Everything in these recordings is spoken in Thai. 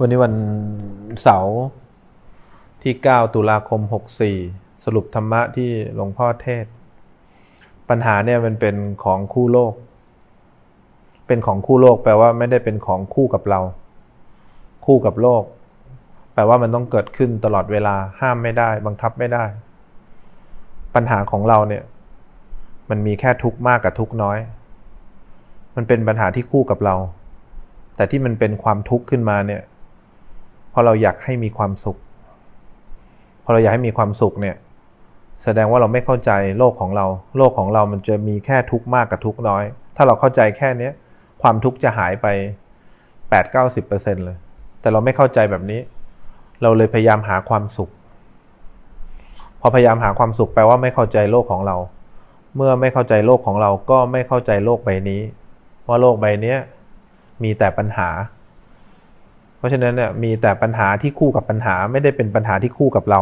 วันนี้วันเสาร์ที่ 9 ตุลาคม 64 สรุปธรรมะที่หลวงพ่อเทศ ปัญหาเนี่ยมันเป็นของคู่โลก เป็นของคู่โลกแปลว่าไม่ได้เป็นของคู่กับเรา คู่กับโลก แปลว่ามันต้องเกิดขึ้นตลอดเวลาห้ามไม่ได้ บังคับไม่ได้ ปัญหาของเราเนี่ย มันมีแค่ทุกข์มากกับทุกข์น้อย มันเป็นปัญหาที่คู่กับเรา แต่ที่มันเป็นความทุกข์ขึ้นมาเนี่ย พอเราอยากให้มีความสุข พอเราอยากให้มีความสุขเนี่ยแสดงว่าเราไม่เข้าใจโลกของเรา โลกของเรามันจะมีแค่ทุกข์มากกับทุกข์น้อย ถ้าเราเข้าใจแค่นี้ความทุกข์จะหายไป 8-90%เลย แต่เราไม่เข้าใจแบบนี้ เราเลยพยายามหาความสุข พอพยายามหาความสุขแปลว่าไม่เข้าใจโลกของเรา เมื่อไม่เข้าใจโลกของเราก็ไม่เข้าใจโลกใบนี้ ว่าโลกใบนี้มีแต่ปัญหา เพราะฉะนั้นเนี่ยมีแต่ปัญหาที่คู่กับปัญหาไม่ได้เป็นปัญหาที่คู่กับเรา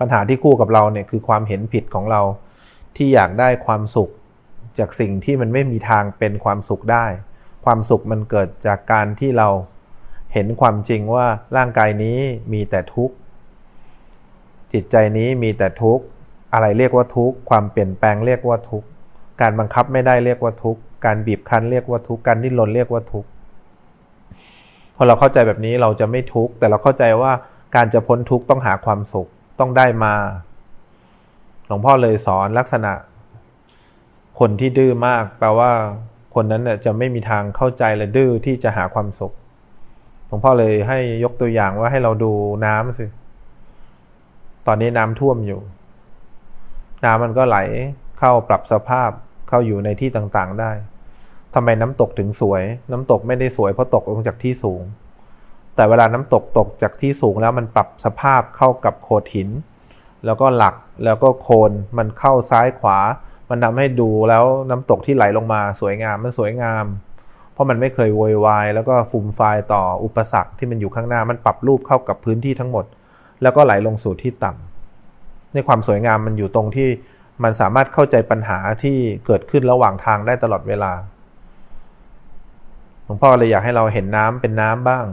ปัญหาที่คู่กับเราเนี่ยคือความเห็นผิดของเราที่อยากได้ความสุขจากสิ่งที่มันไม่มีทางเป็นความสุขได้ ความสุขมันเกิดจากการที่เราเห็นความจริงว่าร่างกายนี้มีแต่ทุกข์ จิตใจนี้มีแต่ทุกข์ อะไรเรียกว่าทุกข์ ความเปลี่ยนแปลงเรียกว่าทุกข์ การบังคับไม่ได้เรียกว่าทุกข์ การบีบคั้นเรียกว่าทุกข์ การดิ้นรนเรียกว่าทุกข์ พอเราเข้าใจแบบนี้เราจะไม่ทุกข์แต่เราเข้าใจว่าการจะพ้นทุกข์ต้องหาความสุขต้องได้มา หลวงพ่อเลยสอนลักษณะ คนที่ดื้อมาก แปลว่า คนนั้นน่ยจะไม่มีทางเข้าใจและดื้อที่จะหาความสุขหลวงพ่อเลยให้ยกตัวอย่างว่าให้เราดูน้ำสิตอนนี้น้ำท่วมอยู่ น้ำมันก็ไหลเข้าปรับสภาพเข้าอยู่ในที่ต่างๆได้ ทำไมน้ำตกถึงสวย น้ำตกไม่ได้สวยเพราะตกลงจากที่สูง แต่เวลาน้ำตกตกจากที่สูงแล้วมันปรับสภาพเข้ากับโขดหิน แล้วก็หลักแล้วก็โคนมันเข้าซ้ายขวา มันทาให้ดูแล้วน้ำตกที่ไหลลงมาสวยงามมันสวยงาม เพราะมันไม่เคยโวยวายแล้วก็ฟุ่มไฟต่ออุปสรรคที่มันอยู่ข้างหน้ามันปรับรูปเข้ากับพื้นที่ทั้งหมด แล้วก็ไหลลงสู่ที่ต่ำในความสวยงามมันอยู่ตรงที่มันสามารถเข้าใจปัญหาที่เกิดขึ้นระหว่างทางได้ตลอดเวลา หลวงพ่อเลยอยากให้เราเห็นน้ำเป็นน้ำบ้าง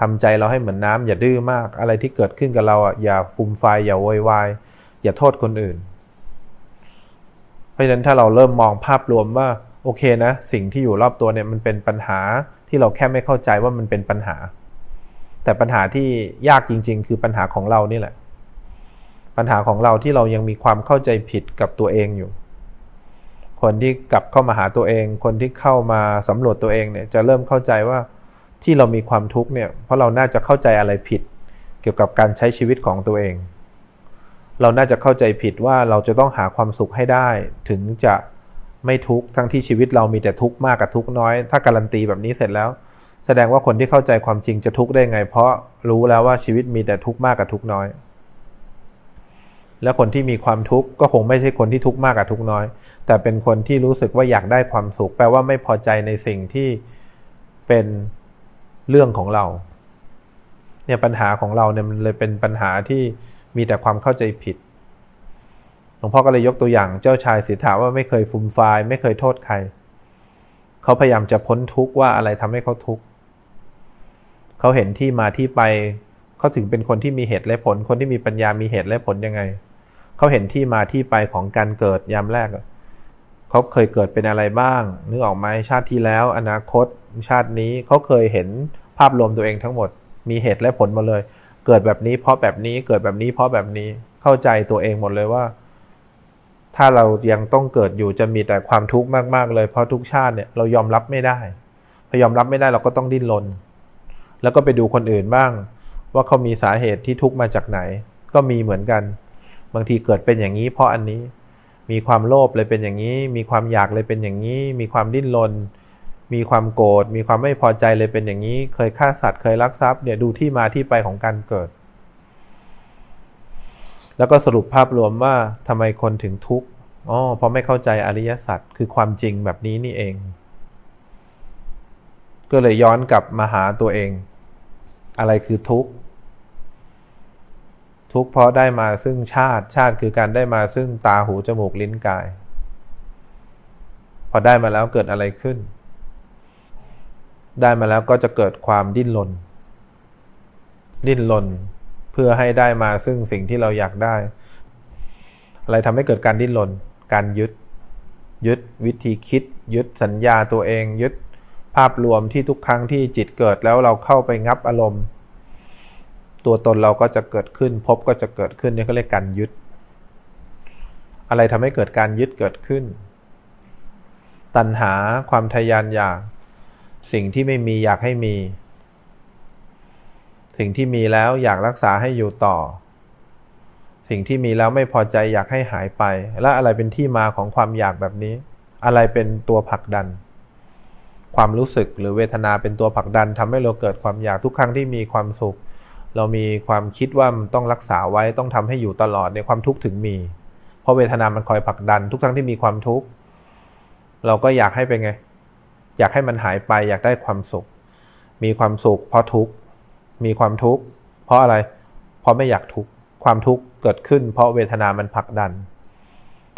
ทำใจเราให้เหมือนน้ำอย่าดื้อมาก อะไรที่เกิดขึ้นกับเราอะอย่าฟุ่มไฟอย่าโวยวายอย่าโทษคนอื่น เพราะฉะนั้นถ้าเราเริ่มมองภาพรวมว่าโอเคนะ สิ่งที่อยู่รอบตัวเนี่ยมันเป็นปัญหาที่เราแค่ไม่เข้าใจว่ามันเป็นปัญหา แต่ปัญหาที่ยากจริง ๆ คือปัญหาของเรานี่แหละ ปัญหาของเราที่เรายังมีความเข้าใจผิดกับตัวเองอยู่ คนที่กลับเข้ามาหาตัวเอง คนที่เข้ามาสำรวจตัวเองเนี่ยจะเริ่มเข้าใจว่าที่เรามีความทุกข์เนี่ยเพราะเราน่าจะเข้าใจอะไรผิด เกี่ยวกับการใช้ชีวิตของตัวเอง เราน่าจะเข้าใจผิดว่าเราจะต้องหาความสุขให้ได้ ถึงจะไม่ทุกข์ทั้งที่ชีวิตเรามีแต่ทุกข์มากกับทุกข์น้อย ถ้าการันตีแบบนี้เสร็จแล้ว แสดงว่าคนที่เข้าใจความจริงจะทุกข์ได้ไง เพราะรู้แล้วว่าชีวิตมีแต่ทุกข์มากกับทุกข์น้อย แล้วคนที่มีความทุกข์ก็คงไม่ใช่คนที่ทุกข์มากกับทุกข์น้อย แต่เป็นคนที่รู้สึกว่าอยากได้ความสุข แปลว่าไม่พอใจในสิ่งที่เป็นเรื่องของเราเนี่ยปัญหาของเราเนี่ยมันเลยเป็นปัญหาที่มีแต่ความเข้าใจผิดหลวงพ่อก็เลยยกตัวอย่างเจ้าชายสิทธาว่าไม่เคยฟุมฟายไม่เคยโทษใคร เขาพยายามจะพ้นทุกข์ว่าอะไรทำให้เขาทุกข์เขาเห็นที่มาที่ไปเขาถึงเป็นคนที่มีเหตุและผล คนที่มีปัญญามีเหตุและผลยังไง เขาเห็นที่มาที่ไปของการเกิดยามแรกเขาเคยเกิดเป็นอะไรบ้างนึกออกไหมชาติที่แล้วอนาคตชาตินี้เขาเคยเห็นภาพรวมตัวเองทั้งหมด มีเหตุและผลมาเลย เกิดแบบนี้เพราะแบบนี้เกิดแบบนี้เพราะแบบนี้เข้าใจตัวเองหมดเลยว่า ถ้าเรายังต้องเกิดอยู่จะมีแต่ความทุกข์มากๆ เลยเพราะทุกชาติเนี่ยเรายอมรับไม่ได้พอยอมรับไม่ได้เราก็ต้องดิ้นรนแล้วก็ไปดูคนอื่นบ้าง ว่าเขามีสาเหตุที่ทุกข์มาจากไหน ก็มีเหมือนกัน บางทีเกิดเป็นอย่างนี้เพราะอันนี้ มีความโลภเลยเป็นอย่างนี้ มีความอยากเลยเป็นอย่างนี้ มีความดิ้นรน มีความโกรธ มีความไม่พอใจเลยเป็นอย่างนี้ เคยฆ่าสัตว์ เคยลักทรัพย์ เนี่ยดูที่มาที่ไปของการเกิด แล้วก็สรุปภาพรวมว่าทำไมคนถึงทุกข์ อ๋อ เพราะไม่เข้าใจอริยสัจ คือความจริงแบบนี้นี่เอง ก็เลยย้อนกลับมาหาตัวเอง อะไรคือทุกข์ ทุกข์เพราะได้มาซึ่งชาติชาติคือการได้มาซึ่งตาหูจมูกลิ้นกาย พอได้มาแล้วเกิดอะไรขึ้น ได้มาแล้วก็จะเกิดความดิ้นรนดิ้นรนเพื่อให้ได้มาซึ่งสิ่งที่เราอยากได้ อะไรทำให้เกิดการดิ้นรนการยึด ยึดวิธีคิด ยึดสัญญาตัวเอง ยึดภาพรวมที่ทุกครั้งที่จิตเกิดแล้วเราเข้าไปงับอารมณ์ ตัวตนเราก็จะเกิดขึ้น พบก็จะเกิดขึ้นนี่ก็เรียกการยึด อะไรทำให้เกิดการยึดเกิดขึ้น ตัณหาความทยานอยาก สิ่งที่ไม่มีอยากให้มี สิ่งที่มีแล้วอยากรักษาให้อยู่ต่อ สิ่งที่มีแล้วไม่พอใจอยากให้หายไป และอะไรเป็นที่มาของความอยากแบบนี้ อะไรเป็นตัวผลักดันความรู้สึกหรือเวทนาเป็นตัวผลักดันทำให้เราเกิดความอยากทุกครั้งที่มีความสุข เรามีความคิดว่ามันต้องรักษาไว้ต้องทำให้อยู่ตลอดในความทุกข์ถึงมี เพราะเวทนามันคอยผลักดัน ทุกครั้งที่มีความทุกข์เราก็อยากให้เป็นไง อยากให้มันหายไปอยากได้ความสุข มีความสุข เพราะทุกข์มีความทุกข์เพราะอะไร เพราะไม่อยากทุกข์ความทุกข์เกิดขึ้น เพราะเวทนามันผลักดัน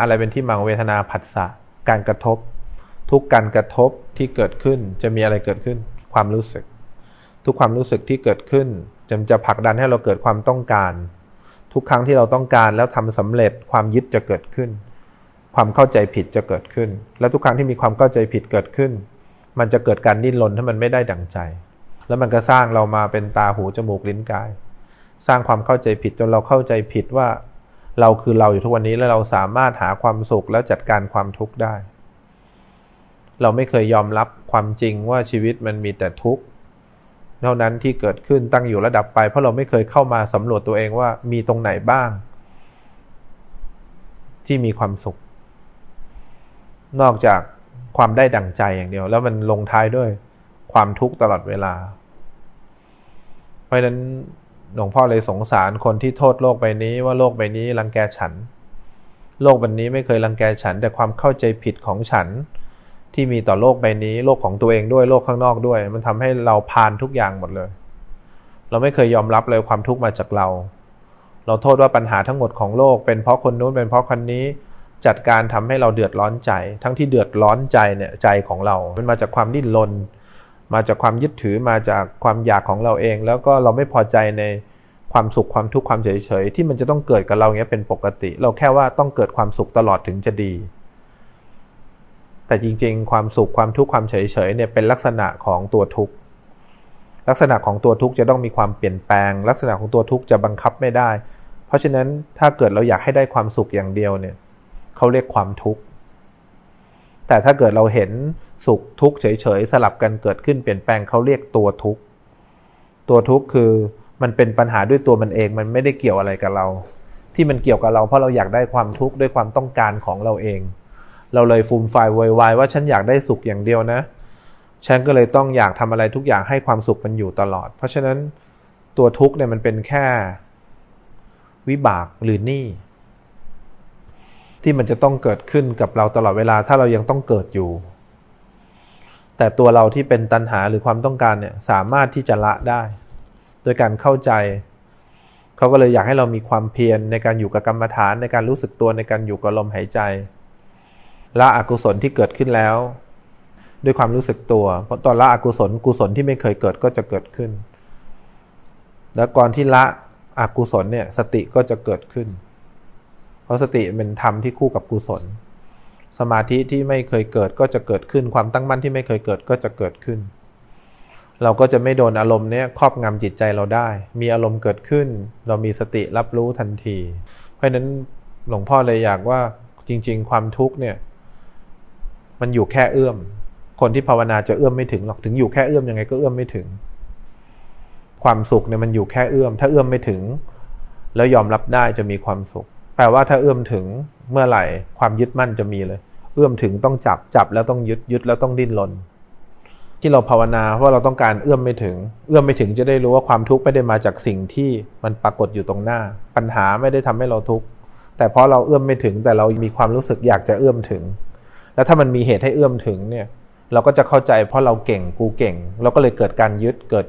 อะไรเป็นที่มังเวทนาผัสสะการกระทบ ทุกการกระทบที่เกิดขึ้นจะมีอะไรเกิดขึ้น ความรู้สึก ทุกความรู้สึกที่เกิดขึ้น จะจะผลักดันให้เราเกิดความต้องการ ทุกครั้งที่เราต้องการแล้วทำสำเร็จความยึดจะเกิดขึ้น ความเข้าใจผิดจะเกิดขึ้น และทุกครั้งที่มีความเข้าใจผิดเกิดขึ้น มันจะเกิดการดิ้นรนถ้ามันไม่ได้ดั่งใจ แล้วมันก็สร้างเรามาเป็นตาหูจมูกลิ้นกาย สร้างความเข้าใจผิดจนเราเข้าใจผิดว่า เราคือเราอยู่ทุกวันนี้แล้วเราสามารถหาความสุขแล้วจัดการความทุกข์ได้ เราไม่เคยยอมรับความจริงว่าชีวิตมันมีแต่ทุกข์ เท่านั้นที่เกิดขึ้นตั้งอยู่ระดับไป เพราะเราไม่เคยเข้ามาสำรวจตัวเองว่ามีตรงไหนบ้าง ที่มีความสุข นอกจากความได้ดั่งใจอย่างเดียว แล้วมันลงท้ายด้วยความทุกข์ตลอดเวลา เพราะนั้นหลวงพ่อเลยสงสารคนที่โทษโลกใบนี้ว่าโลกใบนี้รังแกฉัน โลกใบนี้ไม่เคยรังแกฉัน แต่ความเข้าใจผิดของฉัน ที่มีต่อโลกใบนี้โลกของตัวเองด้วยโลกข้างนอกด้วย มันทำให้เราพานทุกอย่างหมดเลย เราไม่เคยยอมรับเลยความทุกข์มาจากเรา เราโทษว่าปัญหาทั้งหมดของโลก เป็นเพราะคนนู้นเป็นเพราะคนนี้จัดการทำให้เราเดือดร้อนใจ ทั้งที่เดือดร้อนใจเนี่ยใจของเรา มันมาจากความดิ้นรนมาจากความยึดถือมาจากความอยากของเราเอง แล้วก็เราไม่พอใจในความสุขความทุกข์ความเฉยเฉยที่มันจะต้องเกิดกับเราเนี้ยเป็นปกติ เราแค่ว่าต้องเกิดความสุขตลอดถึงจะดี แต่จริงๆ ความสุขความทุกข์ความเฉยๆเนี่ยเป็นลักษณะของตัวทุกข์ลักษณะของตัวทุกข์จะต้องมีความเปลี่ยนแปลง ลักษณะของตัวทุกข์จะบังคับไม่ได้ เพราะฉะนั้นถ้าเกิดเราอยากให้ได้ความสุขอย่างเดียวเนี่ยเขาเรียกความทุกข์แต่ถ้าเกิดเราเห็นสุขทุกข์เฉยๆสลับกันเกิดขึ้นเปลี่ยนแปลงเขาเรียกตัวทุกข์ตัวทุกข์คือมันเป็นปัญหาด้วยตัวมันเองมันไม่ได้เกี่ยวอะไรกับเรา ที่มันเกี่ยวกับเราเพราะเราอยากได้ความทุกข์ด้วยความต้องการของเราเอง เราเลยฟูมไฟวอยวายว่าฉันอยากได้สุขอย่างเดียวนะ ฉันก็เลยต้องอยากทำอะไรทุกอย่างให้ความสุขมันอยู่ตลอด เพราะฉะนั้นตัวทุกข์เนี่ยมันเป็นแค่วิบากหรือหนี้ที่มันจะต้องเกิดขึ้นกับเราตลอดเวลาถ้าเรายังต้องเกิดอยู่ แต่ตัวเราที่เป็นตัณหาหรือความต้องการเนี่ยสามารถที่จะละได้ โดยการเข้าใจ เขาก็เลยอยากให้เรามีความเพียรในการอยู่กับกรรมฐานในการรู้สึกตัวในการอยู่กับลมหายใจ ละอกุศลที่เกิดขึ้นแล้ว ด้วยความรู้สึกตัว เพราะตอนละอกุศลกุศลที่ไม่เคยเกิดก็จะเกิดขึ้น แล้วก่อนที่ละอกุศลเนี่ยสติก็จะเกิดขึ้น เพราะสติเป็นธรรมที่คู่กับกุศล สมาธิที่ไม่เคยเกิดก็จะเกิดขึ้น ความตั้งมั่นที่ไม่เคยเกิดก็จะเกิดขึ้น เราก็จะไม่โดนอารมณ์เนี้ยครอบงำจิตใจเราได้ มีอารมณ์เกิดขึ้น เรามีสติรับรู้ทันที เพราะฉะนั้นหลวงพ่อเลยอยากว่าจริง ๆ ความทุกข์เนี่ย มันอยู่แค่เอื้อม คนที่ภาวนาจะเอื้อมไม่ถึงหรอกถึงอยู่แค่เอื้อมยังไงก็เอื้อมไม่ถึง ความสุขเนี่ยมันอยู่แค่เอื้อม ถ้าเอื้อมไม่ถึง แล้วยอมรับได้จะมีความสุข แปลว่าถ้าเอื้อมถึงเมื่อไหร่ความยึดมั่นจะมีเลย เอื้อมถึงต้องจับจับแล้วต้องยึดยึดแล้วต้องดิ้นรนที่เราภาวนาเพราะเราต้องการเอื้อมไม่ถึง เอื้อมไม่ถึงจะได้รู้ว่าความทุกข์ไม่ได้มาจากสิ่งที่มันปรากฏอยู่ตรงหน้า ปัญหาไม่ได้ทำให้เราทุกข์แต่เพราะเราเอื้อมไม่ถึงแต่เรามีความรู้สึกอยากจะเอื้อมถึง แล้วถ้ามันมีเหตุให้เอื้อมถึงเนี่ยเราก็จะเข้าใจเพราะเราเก่งกูเก่ง เราก็เลยเกิดการยึดเกิด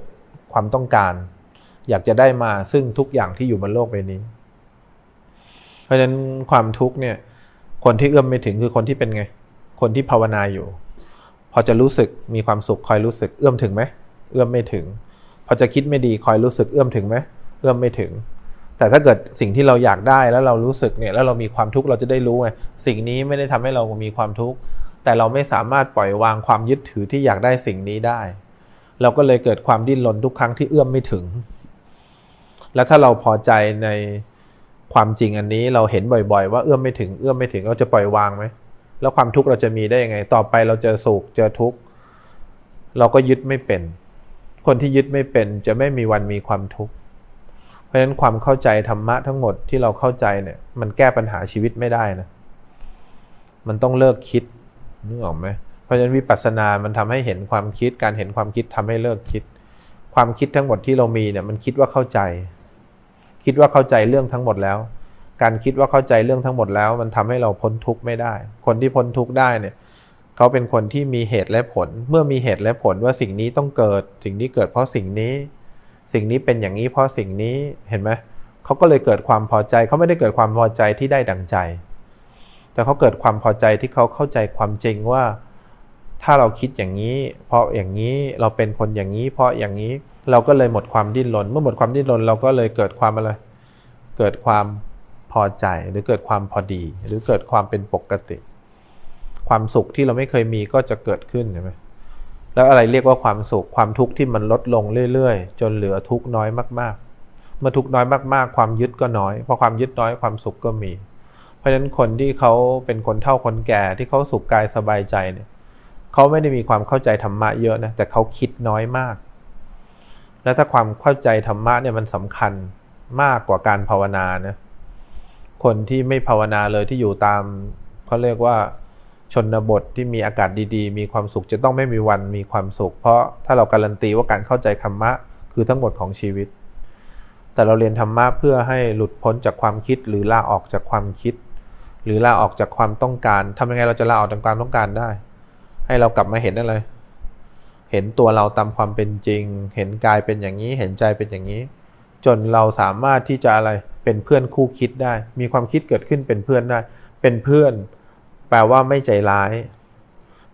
ความต้องการ อยากจะได้มาซึ่งทุกอย่างที่อยู่บนโลกใบนี้ เพราะฉะนั้นความทุกข์เนี่ยคนที่เอื้อมไม่ถึงคือคนที่เป็นไง คนที่ภาวนาอยู่ พอจะรู้สึกมีความสุขคอยรู้สึกเอื้อมถึงไหมเอื้อมไม่ถึง พอจะคิดไม่ดีคอยรู้สึกเอื้อมถึงไหมเอื้อมไม่ถึง แต่ถ้าเกิดสิ่งที่เราอยากได้แล้วเรารู้สึกเนี่ยแล้วเรามีความทุกข์เราจะได้รู้ไงสิ่งนี้ไม่ได้ทำให้เรามีความทุกข์แต่เราไม่สามารถปล่อยวางความยึดถือที่อยากได้สิ่งนี้ได้ เราก็เลยเกิดความดิ้นรนทุกครั้งที่เอื้อมไม่ถึง แล้วถ้าเราพอใจในความจริงอันนี้เราเห็นบ่อย ๆ ว่าเอื้อมไม่ถึงเอื้อมไม่ถึงเราจะปล่อยวางไหมแล้วความทุกข์เราจะมีได้ยังไง ต่อไปเราเจอสุขเจอทุกข์เราก็ยึดไม่เป็น คนที่ยึดไม่เป็นจะไม่มีวันมีความทุกข์ ราะฉะนั้นความเข้าใจธรรมะทั้งหมดที่เราเข้าใจเนี่ยมันแก้ปัญหาชีวิตไม่ได้นะ มันต้องเลิกคิดนึกออกไหมเพราะฉะนั้นวิปัสสนา มันทำให้เห็นความคิด การเห็นความคิดทำให้เลิกคิด ความคิดทั้งหมดที่เรามีเนี่ยมันคิดว่าเข้าใจ คิดว่าเข้าใจเรื่องทั้งหมดแล้ว การคิดว่าเข้าใจเรื่องทั้งหมดแล้ว มันทำให้เราพ้นทุกข์ไม่ได้ คนที่พ้นทุกข์ได้เนี่ยเขาเป็นคนที่มีเหตุและผล เมื่อมีเหตุและผลว่าสิ่งนี้ต้องเกิด สิ่งนี้เกิดเพราะสิ่งนี้ สิ่งนี้เป็นอย่างนี้เพราะสิ่งนี้เห็นไหมเขาก็เลยเกิดความพอใจเขาไม่ได้เกิดความพอใจที่ได้ดังใจ แต่เขาเกิดความพอใจที่เขาเข้าใจความจริงว่า ถ้าเราคิดอย่างนี้ เพราะอย่างนี้เราเป็นคนอย่างนี้ เพราะอย่างนี้เราก็เลยหมดความดิ้นรน เมื่อหมดความดิ้นรนเราก็เลยเกิดความอะไร เกิดความพอใจหรือเกิดความพอดี หรือเกิดความเป็นปกติ ความสุขที่เราไม่เคยมีก็จะเกิดขึ้นใช่ไหม แล้วอะไรเรียกว่าความสุขความทุกข์ที่มันลดลงเรื่อยๆ จนเหลือทุกข์น้อยมากๆ เมื่อทุกข์น้อยมากๆ ความยึดก็น้อยพอความยึดน้อยความสุขก็มี เพราะฉะนั้นคนที่เขาเป็นคนเฒ่าคนแก่ที่เขาสุขกายสบายใจเนี่ยเขาไม่ได้มีความเข้าใจธรรมะเยอะนะแต่เขาคิดน้อยมาก แล้วถ้าความเข้าใจธรรมะเนี่ยมันสำคัญมากกว่าการภาวนานะคนที่ไม่ภาวนาเลยที่อยู่ตามเขาเรียกว่า ชนบทที่มีอากาศดีๆ มีความสุขจะต้องไม่มีวันมีความสุข เพราะถ้าเราการันตีว่าการเข้าใจธรรมะคือทั้งหมดของชีวิต แต่เราเรียนธรรมะเพื่อให้หลุดพ้นจากความคิดหรือลาออกจากความคิด หรือลาออกจากความต้องการทำยังไงเราจะลาออกจากความต้องการได้ ให้เรากลับมาเห็นอะไร เห็นตัวเราตามความเป็นจริง เห็นกายเป็นอย่างนี้ เห็นใจเป็นอย่างนี้ จนเราสามารถที่จะอะไรเป็นเพื่อนคู่คิดได้ มีความคิดเกิดขึ้นเป็นเพื่อนได้ เป็นเพื่อน ลว่าไม่ใจร้าย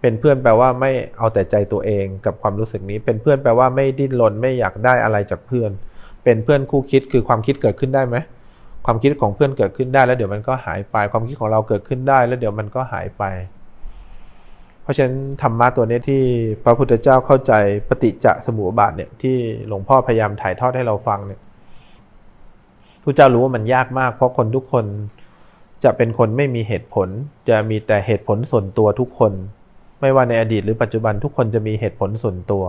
เป็นเพื่อนแปลว่าไม่เอาแต่ใจตัวเองกับความรู้สึกนี้ เป็นเพื่อนแปลว่าไม่ดิ้นรนไม่อยากได้อะไรจากเพื่อน เป็นเพื่อนคู่คิดคือความคิดเกิดขึ้นได้ไหมความคิดของเพื่อนเกิดขึ้นได้แล้วเดี๋ยวมันก็หายไป ความคิดของเราเกิดขึ้นได้แล้วเดี๋ยวมันก็หายไป เพราะฉะนั้นธรรมะตัวนี้ที่พระพุทธเจ้าเข้าใจปฏิจจสมุปบาทเนี่ยที่หลวงพ่อพยายามถ่ายทอดให้เราฟังเนี่ยพระเจ้ารู้ว่ามันยากมาก เพราะคนทุกคน จะเป็นคนไม่มีเหตุผล จะมีแต่เหตุผลส่วนตัวทุกคน ไม่ว่าในอดีตหรือปัจจุบันทุกคนจะมีเหตุผลส่วนตัว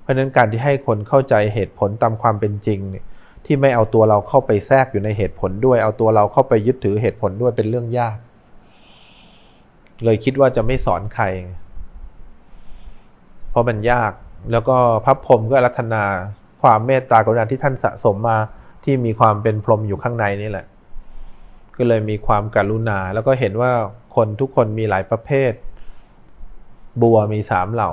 เพราะฉะนั้นการที่ให้คนเข้าใจเหตุผลตามความเป็นจริงเนี่ยที่ไม่เอาตัวเราเข้าไปแทรกอยู่ในเหตุผลด้วย เอาตัวเราเข้าไปยึดถือเหตุผลด้วยเป็นเรื่องยาก เลยคิดว่าจะไม่สอนใคร เพราะมันยาก แล้วก็พระพรหมก็รัตนาความเมตตากรุณาที่ท่านสะสมมาที่มีความเป็นพรหมอยู่ข้างในนี่แหละ ก็เลยมีความกรุณา แล้วก็เห็นว่าคนทุกคนมีหลายประเภท บัวมีสามเหล่า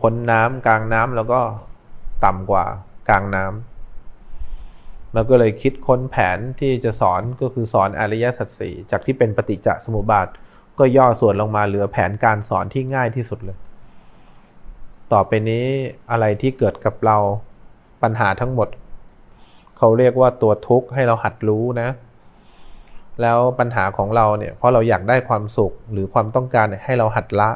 พ้นน้ำกลางน้ำแล้วก็ต่ำกว่ากลางน้ำเราก็เลยคิดค้นแผนที่จะสอนก็คือสอนอริยสัจสี่จากที่เป็นปฏิจจสมุปบาท ก็ย่อส่วนลงมาเหลือแผนการสอนที่ง่ายที่สุดเลย ต่อไปนี้อะไรที่เกิดกับเราปัญหาทั้งหมด เขาเรียกว่าตัวทุกข์ให้เราหัดรู้นะ แล้วปัญหาของเราเนี่ยเพราะเราอยากได้ความสุขหรือความต้องการให้เราหัดละ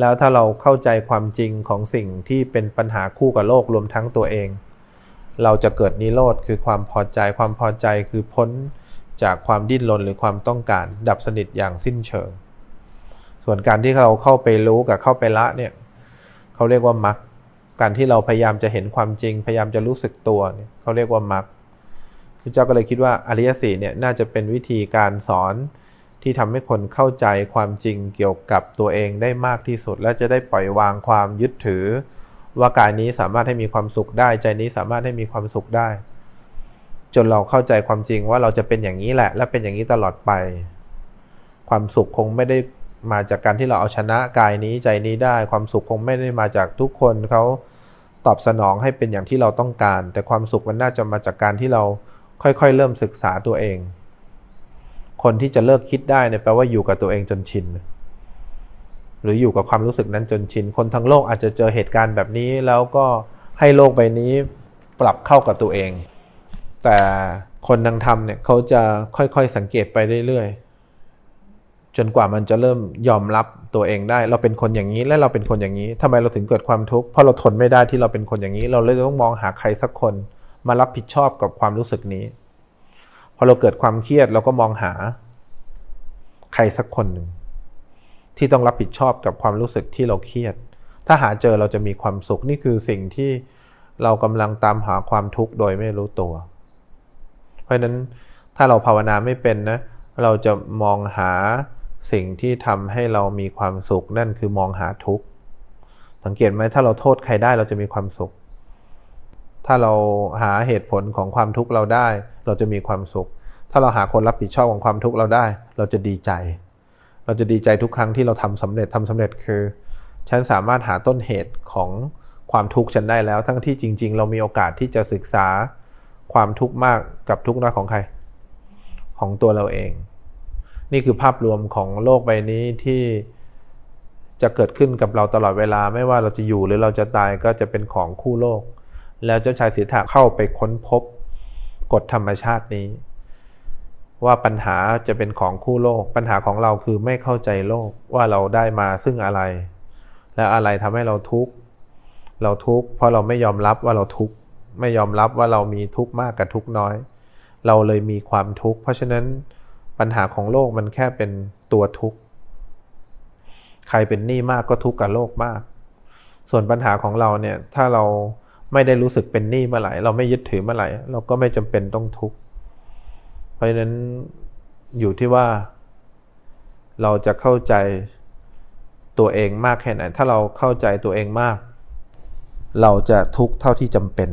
แล้วถ้าเราเข้าใจความจริงของสิ่งที่เป็นปัญหาคู่กับโลกรวมทั้งตัวเอง เราจะเกิดนิโรธคือความพอใจความพอใจคือพ้นจากความดิ้นรนหรือความต้องการ ดับสนิทอย่างสิ้นเชิง ส่วนการที่เราเข้าไปรู้กับเข้าไปละเนี่ยเขาเรียกว่ามรรคการที่เราพยายามจะเห็นความจริง พยายามจะรู้สึกตัวเนี่ยเขาเรียกว่ามรรค พระเจ้าก็เลยคิดว่าอริยสีเนี่ยน่าจะเป็นวิธีการสอนที่ทำให้คนเข้าใจความจริงเกี่ยวกับตัวเองได้มากที่สุด และจะได้ปล่อยวางความยึดถือ ว่ากายนี้สามารถให้มีความสุขได้ ใจนี้สามารถให้มีความสุขได้ จนเราเข้าใจความจริงว่าเราจะเป็นอย่างนี้แหละ และเป็นอย่างนี้ตลอดไป ความสุขคงไม่ได้มาจากการที่เราเอาชนะกายนี้ใจนี้ได้ ความสุขคงไม่ได้มาจากทุกคนเขาตอบสนองให้เป็นอย่างที่เราต้องการ แต่ความสุขมันน่าจะมาจากการที่เรา ค่อยๆ เริ่มศึกษาตัวเอง คนที่จะเลิกคิดได้เนี่ยแปลว่าอยู่กับตัวเองจนชิน หรืออยู่กับความรู้สึกนั้นจนชิน คนทั้งโลกอาจจะเจอเหตุการณ์แบบนี้ แล้วก็ให้โลกใบนี้ปรับเข้ากับตัวเอง แต่คนนังธรรมเนี่ยเขาจะค่อยๆสังเกตไปเรื่อยๆ จนกว่ามันจะเริ่มยอมรับตัวเองได้ เราเป็นคนอย่างนี้และเราเป็นคนอย่างนี้ทำไมเราถึงเกิดความทุกข์เพราะเราทนไม่ได้ที่เราเป็นคนอย่างนี้ เราเลยต้องมองหาใครสักคน มารับผิดชอบกับความรู้สึกนี้ พอเราเกิดความเครียดเราก็มองหา ใครสักคนหนึ่งที่ต้องรับผิดชอบกับความรู้สึกที่เราเครียด ถ้าหาเจอเราจะมีความสุขนี่คือสิ่งที่เรากำลังตามหาความทุกข์โดยไม่รู้ตัว เพราะนั้นถ้าเราภาวนาไม่เป็นนะ เราจะมองหาสิ่งที่ทำให้เรามีความสุขนั่นคือมองหาทุกข์ สังเกตไหมถ้าเราโทษใครได้เราจะมีความสุข ถ้าเราหาเหตุผลของความทุกข์เราได้ เราจะมีความสุข ถ้าเราหาคนรับผิดชอบของความทุกข์เราได้ เราจะดีใจ เราจะดีใจทุกครั้งที่เราทำสำเร็จทำสำเร็จคือ ฉันสามารถหาต้นเหตุของความทุกข์ฉันได้แล้ว ทั้งที่จริง ๆ เรามีโอกาสที่จะศึกษาความทุกข์มากกับทุกข์น้อยของใคร ของตัวเราเอง นี่คือภาพรวมของโลกใบนี้ที่จะเกิดขึ้นกับเราตลอดเวลาไม่ว่าเราจะอยู่หรือเราจะตายก็จะเป็นของคู่โลก แล้วเจ้าชายสิทธะเข้าไปค้นพบกฎธรรมชาตินี้ ว่าปัญหาจะเป็นของคู่โลก ปัญหาของเราคือไม่เข้าใจโลกว่าเราได้มาซึ่งอะไร และอะไรทำให้เราทุกข์เราทุกข์เพราะเราไม่ยอมรับว่าเราทุกข์ไม่ยอมรับว่าเรามีทุกข์มากกับทุกข์น้อย เราเลยมีความทุกข์เพราะฉะนั้นปัญหาของโลกมันแค่เป็นตัวทุกข์ใครเป็นหนี้มากก็ทุกข์กับโลกมาก ส่วนปัญหาของเราเนี่ยถ้าเรา ไม่ได้รู้สึกเป็นหนี้เมื่อไหร่ เราไม่ยึดถือเมื่อไหร่ เราก็ไม่จำเป็นต้องทุกข์ เพราะฉะนั้นอยู่ที่ว่า เราจะเข้าใจตัวเองมากแค่ไหน ถ้าเราเข้าใจตัวเองมาก เราจะทุกข์เท่าที่จำเป็น